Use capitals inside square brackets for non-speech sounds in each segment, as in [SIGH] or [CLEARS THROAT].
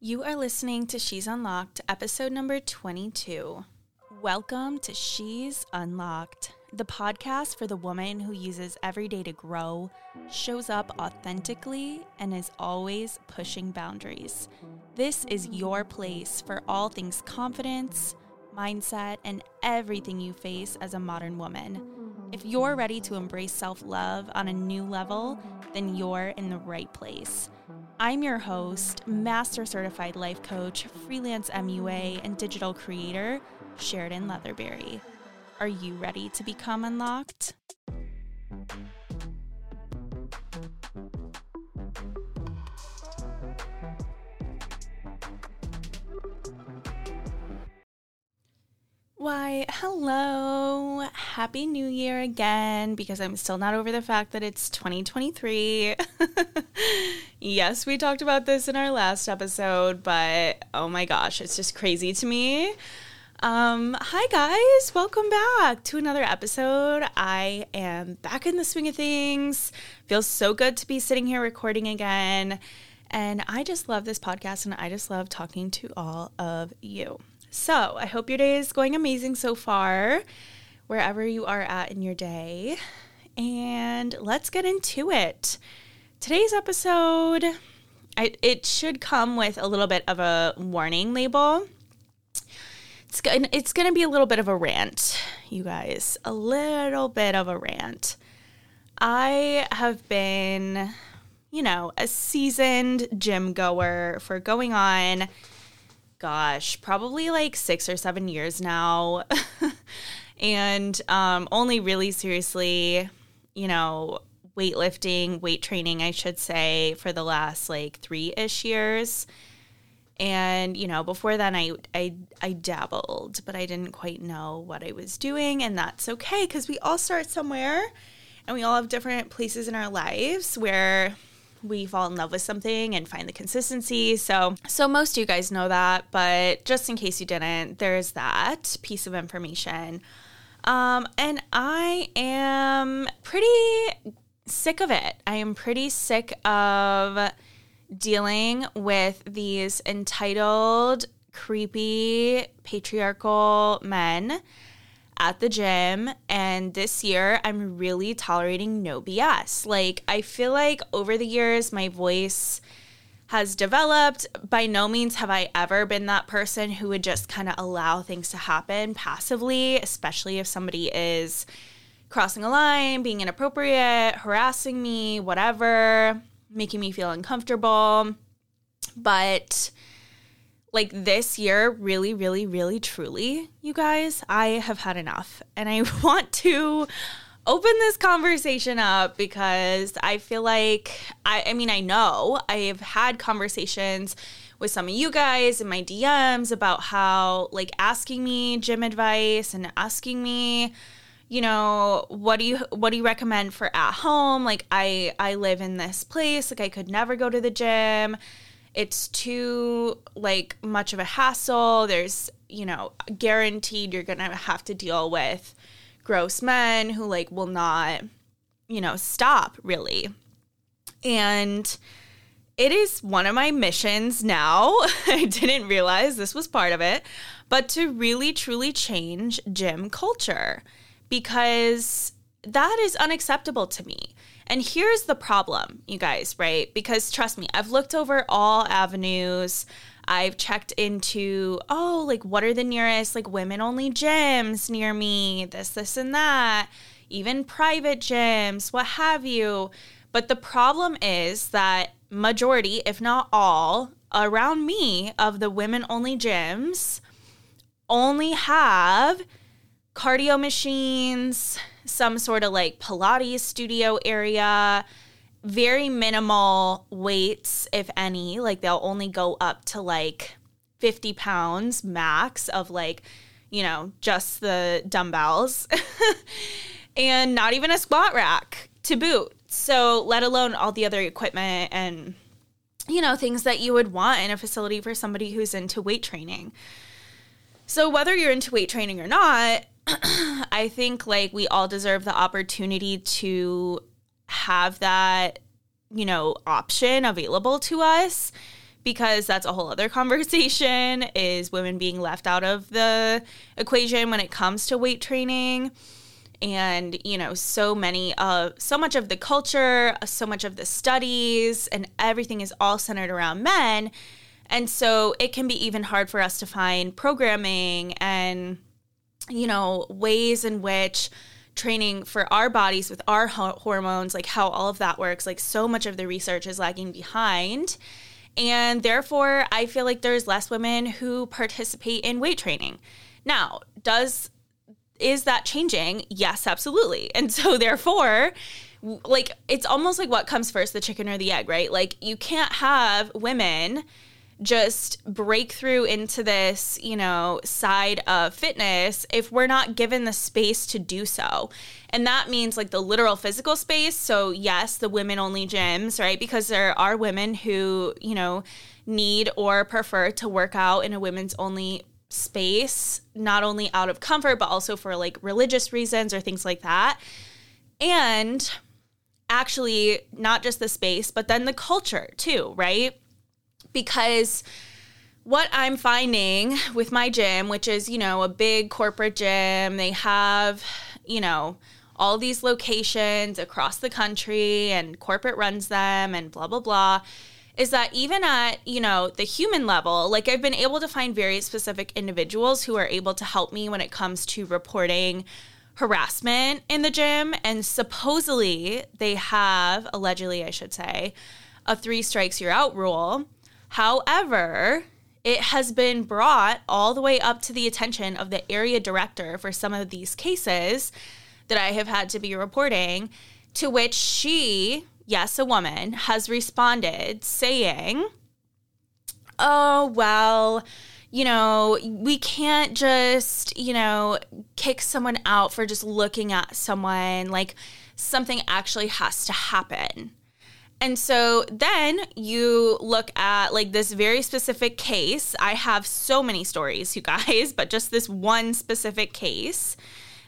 You are listening to She's Unlocked, episode number 22. Welcome to She's Unlocked, the podcast for the woman who uses every day to grow, shows up authentically, and is always pushing boundaries. This is your place for all things confidence, mindset, and everything you face as a modern woman. If you're ready to embrace self love on a new level, then you're in the right place. I'm your host, Master Certified Life Coach, freelance MUA, and digital creator, Sheridan Leatherberry. Are you ready to become unlocked? Why, hello. Happy New Year again because I'm still not over the fact that it's 2023. [LAUGHS] yes, we talked about this in our last episode, but oh my gosh, it's just crazy to me. Um, hi guys, welcome back to another episode. I am back in the swing of things. Feels so good to be sitting here recording again. And I just love this podcast and I just love talking to all of you. So I hope your day is going amazing so far, wherever you are at in your day. And let's get into it. Today's episode, I, it should come with a little bit of a warning label. It's, it's going to be a little bit of a rant, you guys. A little bit of a rant. I have been, you know, a seasoned gym goer for going on gosh, probably like six or seven years now. [LAUGHS] and um, only really seriously, you know, weightlifting, weight training, I should say, for the last like three ish years. And you know, before then, I, I I dabbled, but I didn't quite know what I was doing, and that's okay because we all start somewhere, and we all have different places in our lives where we fall in love with something and find the consistency. So, so most of you guys know that, but just in case you didn't, there's that piece of information. Um, and I am pretty sick of it. I am pretty sick of dealing with these entitled, creepy, patriarchal men at the gym. And this year, I'm really tolerating no BS. Like, I feel like over the years, my voice has developed. By no means have I ever been that person who would just kind of allow things to happen passively, especially if somebody is crossing a line, being inappropriate, harassing me, whatever, making me feel uncomfortable. But like this year, really, really, really, truly, you guys, I have had enough. And I [LAUGHS] want to open this conversation up because I feel like, I, I mean, I know I've had conversations with some of you guys in my DMs about how, like, asking me gym advice and asking me, you know what do you what do you recommend for at home? Like i i live in this place. Like i could never go to the gym it's too like much of a hassle. There's, you know, guaranteed you're going to have to deal with gross men who like will not, you know, stop really. And it is one of my missions now. [LAUGHS] I didn't realize this was part of it, but to really truly change gym culture because that is unacceptable to me. And here's the problem, you guys, right? Because trust me, I've looked over all avenues. I've checked into, oh, like what are the nearest like women only gyms near me? This, this, and that, even private gyms, what have you. But the problem is that majority, if not all, around me of the women only gyms only have cardio machines, some sort of like Pilates studio area, very minimal weights, if any. Like they'll only go up to like 50 pounds max of like, you know, just the dumbbells [LAUGHS] and not even a squat rack to boot. So, let alone all the other equipment and, you know, things that you would want in a facility for somebody who's into weight training. So, whether you're into weight training or not, [CLEARS THROAT] I think like we all deserve the opportunity to have that, you know, option available to us because that's a whole other [LAUGHS] conversation is women being left out of the equation when it comes to weight training. And you know so many of so much of the culture so much of the studies and everything is all centered around men and so it can be even hard for us to find programming and you know ways in which training for our bodies with our ho- hormones like how all of that works like so much of the research is lagging behind and therefore i feel like there's less women who participate in weight training now does is that changing? Yes, absolutely. [LAUGHS] And so, therefore, like it's almost like what comes first, the chicken or the egg, right? Like you can't have women just break through into this, you know, side of fitness if we're not given the space to do so. And that means like the literal physical space. So, yes, the women only gyms, right? Because there are women who, you know, need or prefer to work out in a women's only space, not only out of comfort, but also for like religious reasons or things like that. And actually, not just the space, but then the culture too, right? Because what I'm finding with my gym, which is, you know, a big corporate gym, they have, you know, all these locations across the country and corporate runs them and blah, blah, blah is that even at, you know, the human level, like I've been able to find very specific individuals who are able to help me when it comes to reporting harassment in the gym. And supposedly they have, allegedly, I should say, a three strikes you're out rule. However, it has been brought all the way up to the attention of the area director for some of these cases that I have had to be reporting, to which she yes, a woman, has responded saying, Oh, well, you know, we can't just, you know, kick someone out for just looking at someone. Like, something actually has to happen. And so then you look at like this very specific case. I have so many stories, you guys, [LAUGHS] but just this one specific case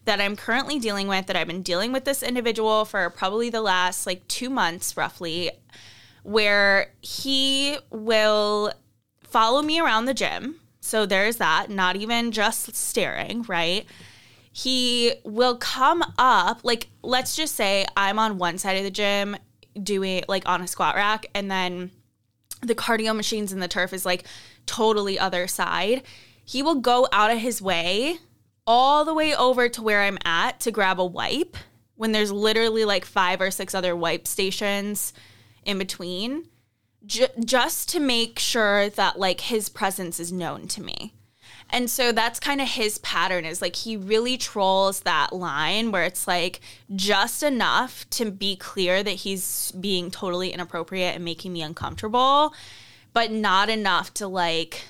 that I'm currently dealing with, that I've been dealing with this individual for probably the last like two months roughly, where he will follow me around the gym. So there's that, not even just staring, right? He will come up, like, let's just say I'm on one side of the gym doing like on a squat rack, and then the cardio machines and the turf is like totally other side. He will go out of his way all the way over to where I'm at to grab a wipe when there's literally like five or six other wipe stations in between, just to make sure that like his presence is known to me. And so that's kind of his pattern is like he really trolls that line where it's like just enough to be clear that he's being totally inappropriate and making me uncomfortable, but not enough to like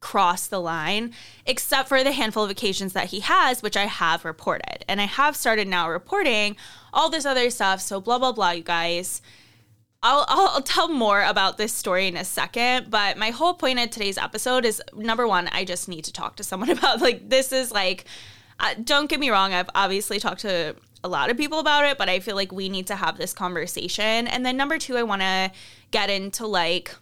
cross the line, except for the handful of occasions that he has, which I have reported. And I have started now reporting all this other stuff. So, blah, blah, blah, you guys. I'll, I'll tell more about this story in a second, but my whole point of today's episode is number one, I just need to talk to someone [LAUGHS] about like this is like, uh, don't get me wrong, I've obviously talked to a lot of people about it, but I feel like we need to have this conversation. And then number two, I want to get into like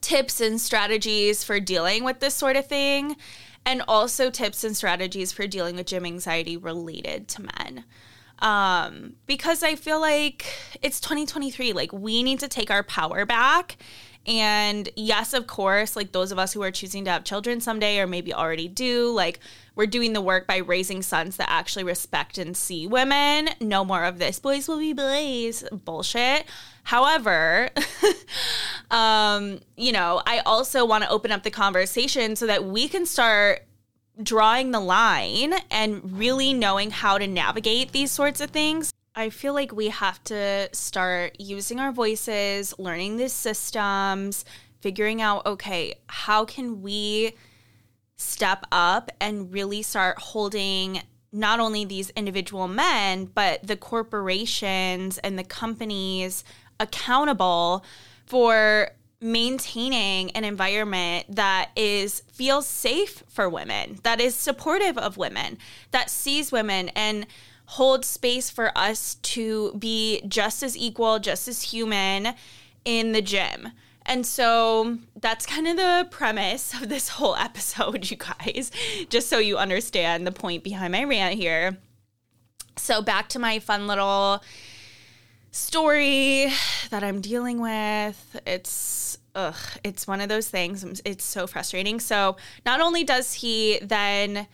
tips and strategies for dealing with this sort of thing, and also tips and strategies for dealing with gym anxiety related to men. Um, because I feel like it's 2023. Like, we need to take our power back. And yes, of course, like those of us who are choosing to have children someday or maybe already do, like we're doing the work by raising sons that actually respect and see women. No more of this boys will be boys bullshit. However, [LAUGHS] um, you know, I also want to open up the conversation so that we can start drawing the line and really knowing how to navigate these sorts of things. I feel like we have to start using our voices, learning these systems, figuring out okay, how can we step up and really start holding not only these individual men, but the corporations and the companies accountable for maintaining an environment that is feels safe for women, that is supportive of women, that sees women and holds space for us to be just as equal, just as human in the gym. And so that's kind of the premise of this whole [LAUGHS] episode, you guys, just so you understand the point behind my rant here. So, back to my fun little story that I'm dealing with. It's ugh, it's one of those things. It's so frustrating. So, not only does he then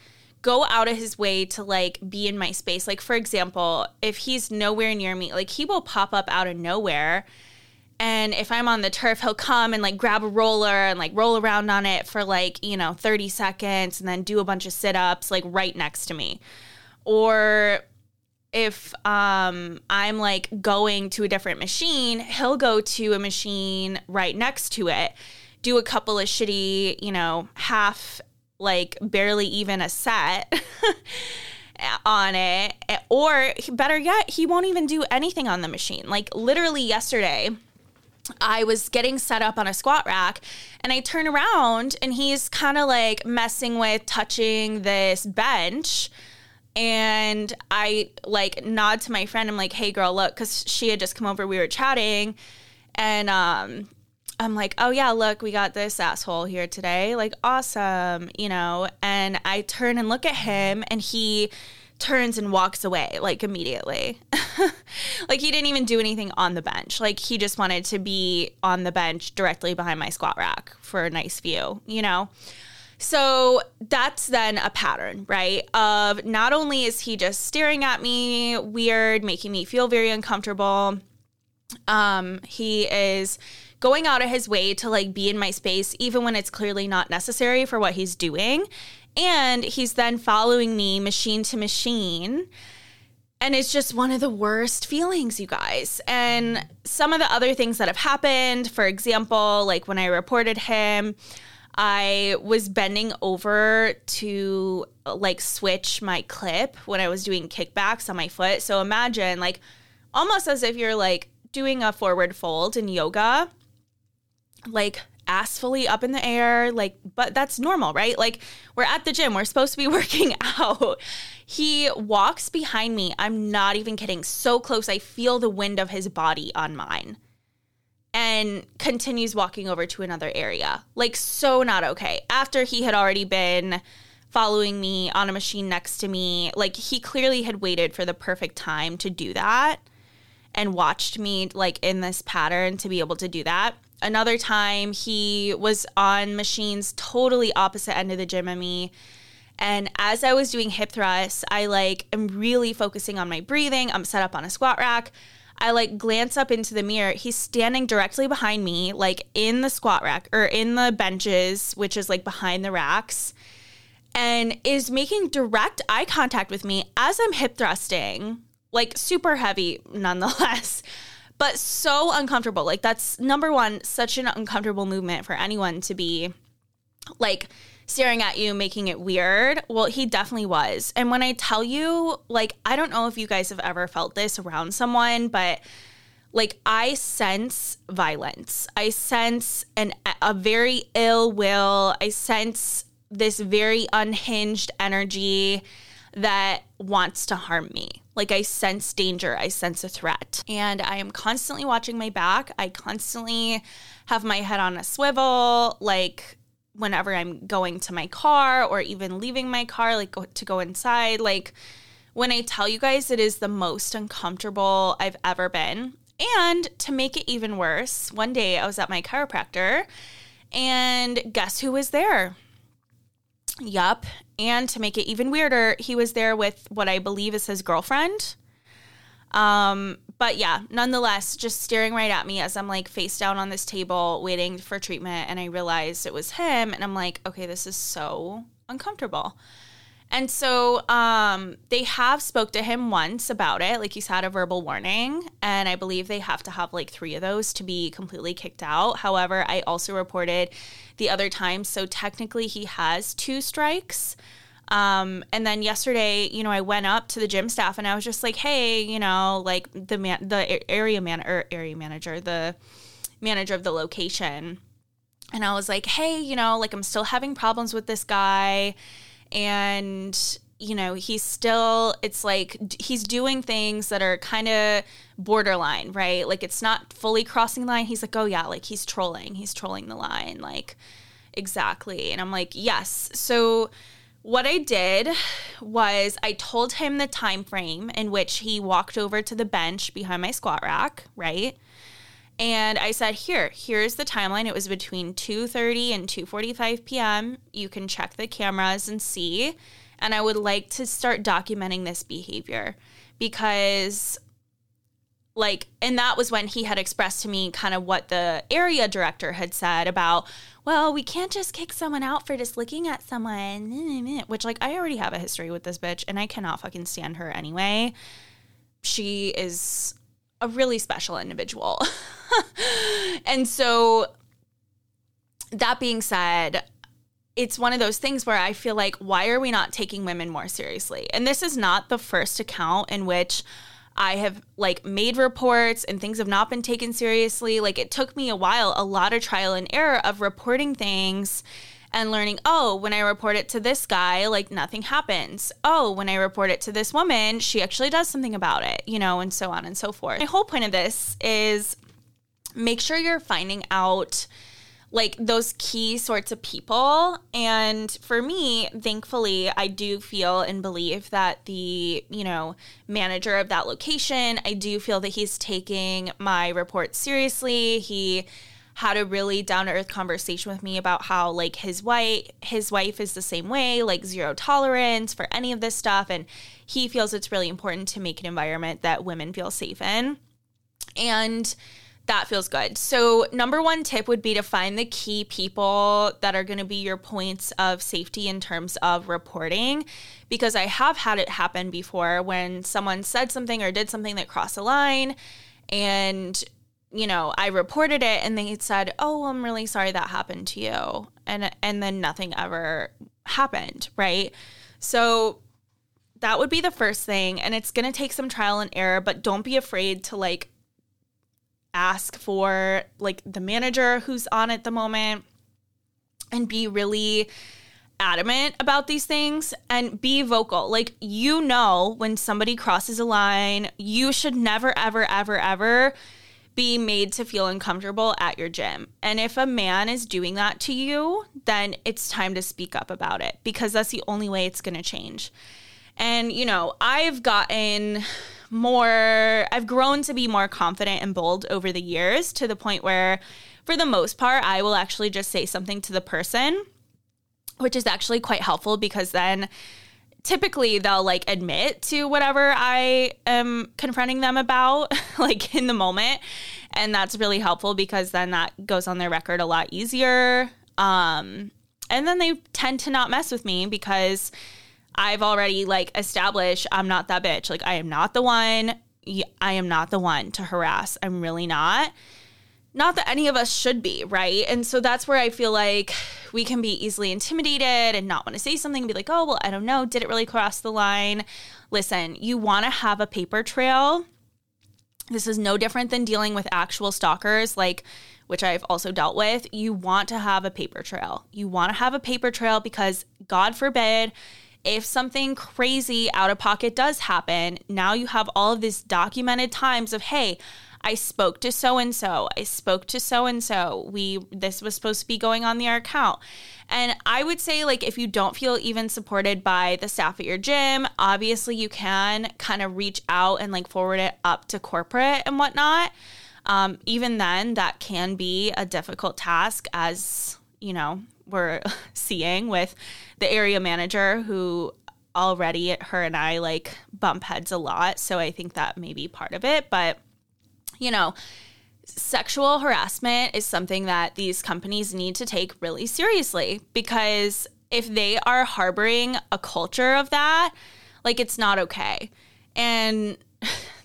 go out of his way to like be in my space, like for example, if he's nowhere near me, like he will pop up out of nowhere and if I'm on the turf, he'll come and like grab a roller and like roll around on it for like, you know, 30 seconds and then do a bunch of sit ups like right next to me. Or if um, I'm like going to a different machine, he'll go to a machine right next to it, do a couple of shitty, you know, half, like barely even a set. [LAUGHS] on it or better yet he won't even do anything on the machine like literally yesterday I was getting set up on a squat rack and I turn around and he's kind of like messing with touching this bench. And I like nod to my friend. I'm like, hey, girl, look, because she had just come over. We were chatting. And um, I'm like, oh, yeah, look, we got this asshole here today. Like, awesome, you know? And I turn and look at him and he turns and walks away like immediately. [LAUGHS] like he didn't even do anything on the bench. Like he just wanted to be on the bench directly behind my squat rack for a nice view, you know? So that's then a pattern, right? Of not only is he just staring at me weird, making me feel very uncomfortable, um, he is going out of his way to like be in my space even when it's clearly not necessary for what he's doing and he's then following me machine to machine. And it's just one of the worst feelings, you guys. And some of the other things that have happened, for example, like when I reported him, I was bending over to like switch my clip when I was doing kickbacks on my foot. So imagine like almost as if you're like doing a forward fold in yoga, like ass fully up in the air like but that's normal right? Like we're at the gym. We're supposed to be [LAUGHS] working out. He walks behind me. I'm not even kidding. So close. I feel the wind of his body on mine and continues walking over to another area like so not okay after he had already been following me on a machine next to me like he clearly had waited for the perfect time to do that and watched me like in this pattern to be able to do that Another time he was on machines totally opposite end of the gym of me. And as I was doing hip thrusts, I like am really focusing on my breathing. I'm set up on a squat rack. I like glance up into the mirror. He's standing directly behind me, like in the squat rack or in the benches, which is like behind the racks, and is making direct eye contact with me as I'm hip thrusting, like super heavy nonetheless [LAUGHS] but so uncomfortable. Like that's number one, such an uncomfortable movement for anyone to be like staring at you, making it weird. Well, he definitely was. And when I tell you, like, I don't know if you guys have ever felt this around someone, but like I sense violence. I sense an a very ill will. I sense this very unhinged energy that wants to harm me. Like I sense danger, I sense a threat. And I am constantly watching my back. I constantly have my head on a swivel, like whenever I'm going to my car or even leaving my car, like go, to go inside. Like when I tell you guys, it is the most uncomfortable I've ever been. And to make it even worse, one day I was at my chiropractor and guess who was there? Yup. And to make it even weirder, he was there with what I believe is his girlfriend. Um, but yeah, nonetheless, just staring right at me as I'm like face down on this table waiting for treatment. And I realized it was him. And I'm like, okay, this is so uncomfortable. And so um, they have spoke to him once about it. Like he's had a verbal warning, and I believe they have to have like three of those to be completely kicked out. However, I also reported the other time, so technically he has two strikes. Um, and then yesterday, you know, I went up to the gym staff and I was just like, "Hey, you know, like the man, the area man or area manager, the manager of the location." And I was like, "Hey, you know, like I'm still having problems with this guy." and you know, he's still, it's like he's doing things that are kind of borderline, right? Like it's not fully crossing the line. He's like, oh yeah, like he's trolling. He's trolling the line. Like, exactly. And I'm like, yes. So, what I did was I told him the time frame in which he walked over to the bench behind my squat rack, right? And I said, "Here, here's the timeline. It was between 2:30 and 2:45 p.m. You can check the cameras and see." And I would like to start documenting this behavior because like and that was when he had expressed to me kind of what the area director had said about well we can't just kick someone out for just looking at someone. Which like i already have a history with this bitch and i cannot fucking stand her anyway. She is a really special individual. [LAUGHS] And so that being said it's one of those things where I feel like, why are we not taking women more seriously? And this is not the first account in which I have like made reports and things have not been taken seriously. Like it took me a while, a lot of trial and error of reporting things and learning, oh, when I report it to this guy, like nothing happens. Oh, when I report it to this woman, she actually does something about it, you know, and so on and so forth. My whole point of this is make sure you're finding out like those key sorts of people. And for me, thankfully, I do feel and believe that the, you know, manager of that location, I do feel that he's taking my report seriously. He had a really down to earth conversation with me about how like his wife his wife is the same way, like zero tolerance for any of this stuff and he feels it's really important to make an environment that women feel safe in. And that feels good. So, number one tip would be to find the key people that are going to be your points of safety in terms of reporting. Because I have had it happen before when someone said something or did something that crossed a line and you know, I reported it and they said, "Oh, I'm really sorry that happened to you." And and then nothing ever happened, right? So that would be the first thing and it's going to take some trial and error, but don't be afraid to like ask for like the manager who's on at the moment and be really adamant about these things and be vocal. Like, you know, when somebody crosses a line, you should never, ever, ever, ever be made to feel uncomfortable at your gym. And if a man is doing that to you, then it's time to speak up about it because that's the only way it's going to change. And, you know, I've gotten more, I've grown to be more confident and bold over the years to the point where, for the most part, I will actually just say something to the person, which is actually quite helpful because then typically they'll like admit to whatever I am confronting them about, [LAUGHS] like in the moment. And that's really helpful because then that goes on their record a lot easier. Um, and then they tend to not mess with me because I've already like established I'm not that bitch. Like I am not the one. I am not the one to harass. I'm really not. Not that any of us should be, right? And so that's where I feel like we can be easily intimidated and not want to say something and be like, oh, well, I don't know. Did it really cross the line? Listen, you want to have a paper trail. This is no different than dealing with actual stalkers, like, which I've also dealt with. You want to have a paper trail. You want to have a paper trail because, God forbid, if something crazy out of pocket does happen, now you have all of these documented times of, hey, I spoke to so and so. I spoke to so and so. We this was supposed to be going on their account. And I would say like if you don't feel even supported by the staff at your gym, obviously you can kind of reach out and like forward it up to corporate and whatnot. Um, even then, that can be a difficult task as you know we're [LAUGHS] seeing with the area manager who already her and I like bump heads a lot. So I think that may be part of it. But, you know, sexual harassment is something that these companies need to take really seriously because if they are harboring a culture of that, like it's not okay. And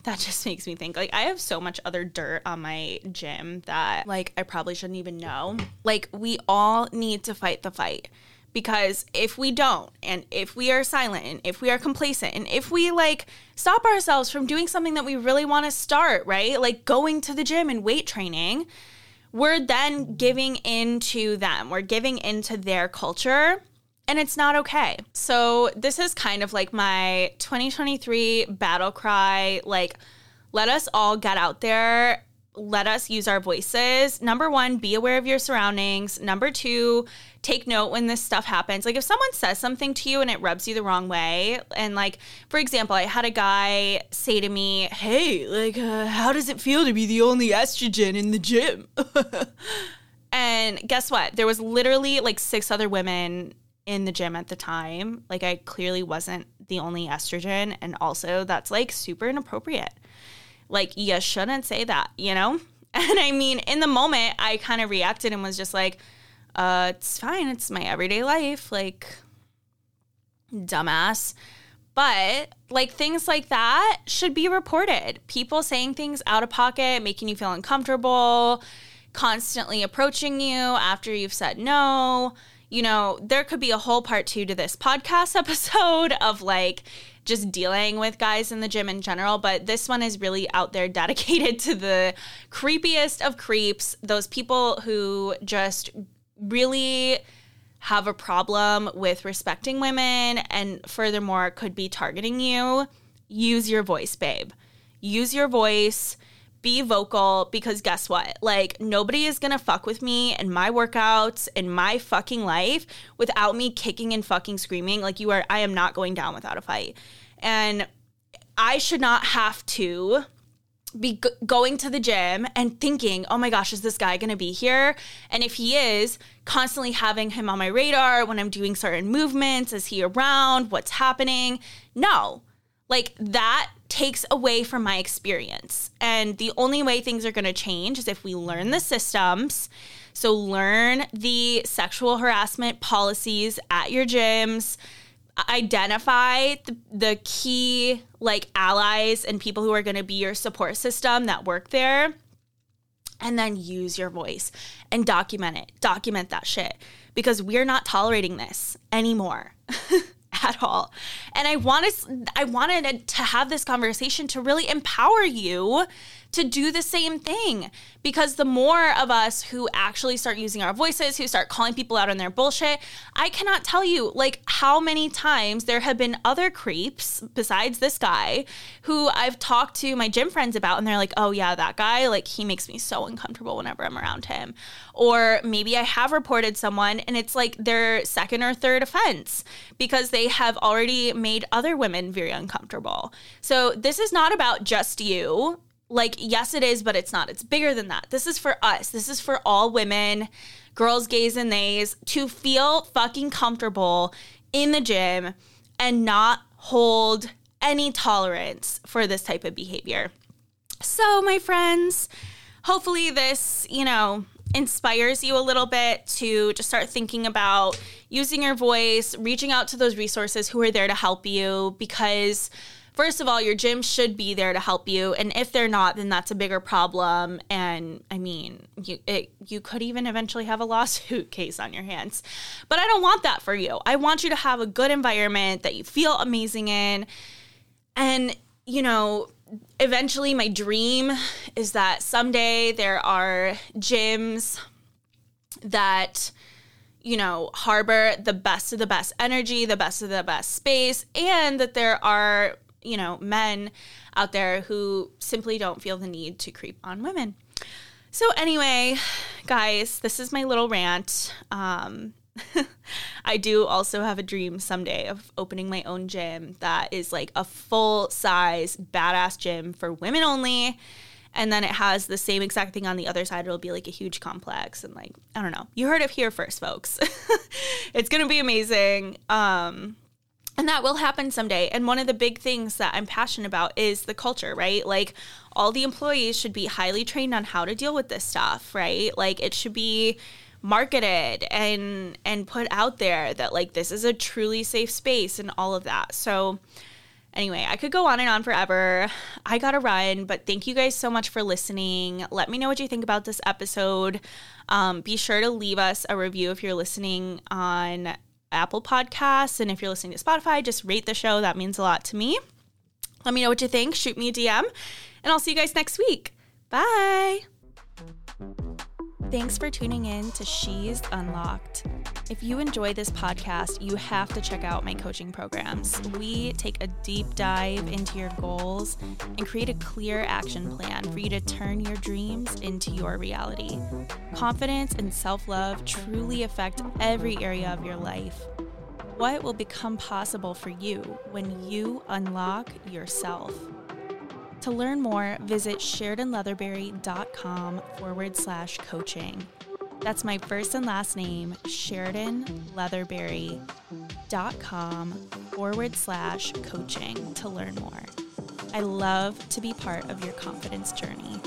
that [LAUGHS] just makes me think like I have so much other dirt on my gym that like I probably shouldn't even know. Like we all need to fight the fight because if we don't and if we are silent and if we are complacent and if we like stop ourselves from doing something that we really want to start, right? Like going to the gym and weight training, we're then giving into them. We're giving into their culture and it's not okay. So, this is kind of like my 2023 battle cry. Like, let us all get out there. Let us use our voices. Number one, be aware of your surroundings. Number two, take note when this stuff happens. Like, if someone says something to you and it rubs you the wrong way, and like, for example, I had a guy say to me, Hey, like, uh, how does it feel to be the only estrogen in the gym? [LAUGHS] and guess what? There was literally like six other women in the gym at the time. Like I clearly wasn't the only estrogen. And also, that's like super inappropriate. Like, you shouldn't say that, you know? [LAUGHS] And I mean, in the moment, I kind of reacted and was just like, uh, it's fine. It's my everyday life. Like, dumbass. But like things like that should be reported. People saying things out of pocket, making you feel uncomfortable, constantly approaching you after you've said no you know, there could be a whole part two to this podcast [LAUGHS] episode of like just dealing with guys in the gym in general, but this one is really out there [LAUGHS] dedicated to the creepiest of creeps, those people who just really have a problem with respecting women and furthermore could be targeting you. Use your voice, babe. Use your voice be vocal because guess what? Like, nobody is gonna fuck with me and my workouts and my fucking life without me kicking and fucking screaming. Like, you are, I am not going down without a fight. And I should not have to be going to the gym and thinking, oh my gosh, is this guy gonna be here? And if he is, constantly having him on my radar when I'm doing certain movements, is he around? What's happening? No. Like that takes away from my experience. And the only way things are going to change is if we learn the systems. So, learn the sexual harassment policies at your gyms, identify the, the key like allies and people who are going to be your support system that work there. And then use your voice and document it. Document that shit because we're not tolerating this anymore. [LAUGHS] [LAUGHS] at all. And I wanted I wanted to have this conversation to really empower you to do the same thing because the more of us who actually start using our voices, who start calling people out on their bullshit, I cannot tell you like how many times there have been other creeps besides this guy who I've talked to my gym friends about and they're like, "Oh yeah, that guy, like he makes me so uncomfortable whenever I'm around him." Or maybe I have reported someone and it's like their second or third offense because they have already made other women very uncomfortable. So this is not about just you like yes it is but it's not. It's bigger than that. This is for us. This is for all women girls gays and theys to feel fucking comfortable in the gym and not hold any tolerance for this type of behavior. So my friends hopefully this you know inspires you a little bit to just start thinking about using your voice reaching out to those resources who are there to help you because first of all, your gym should be there to help you, and if they're not, then that's a bigger problem. And I mean, you it, you could even eventually have a lawsuit [LAUGHS] case on your hands. But I don't want that for you. I want you to have a good environment that you feel amazing in, and you know. Eventually, my dream is that someday there are gyms that you know, harbor the best of the best energy, the best of the best space, and that there are you know, men out there who simply don't feel the need to creep on women. So, anyway, guys, this is my little rant. Um, [LAUGHS] I do also have a dream someday of opening my own gym that is like a full size badass gym for women only. And then it has the same exact thing on the other side. It'll be like a huge complex. And like, I don't know. You heard it here first, folks. [LAUGHS] it's going to be amazing. Um, and that will happen someday. And one of the big things that I'm passionate about is the culture, right? Like all the employees should be highly trained on how to deal with this stuff, right? Like it should be marketed and and put out there that like this is a truly safe space and all of that. So anyway, I could go on and on forever. I got to run, but thank you guys so much for listening. Let me know what you think about this episode. Um, be sure to leave us a review if you're listening on Apple Podcasts. And if you're listening to Spotify, just rate the show. That means a lot to me. Let me know what you think. Shoot me a DM. And I'll see you guys next week. Bye. Thanks for tuning in to She's Unlocked. If you enjoy this podcast, you have to check out my coaching programs. We take a deep dive into your goals and create a clear action plan for you to turn your dreams into your reality. Confidence and self love truly affect every area of your life. What will become possible for you when you unlock yourself? To learn more, visit SheridanLeatherberry.com forward slash coaching. That's my first and last name, SheridanLeatherberry.com forward slash coaching to learn more. I love to be part of your confidence journey.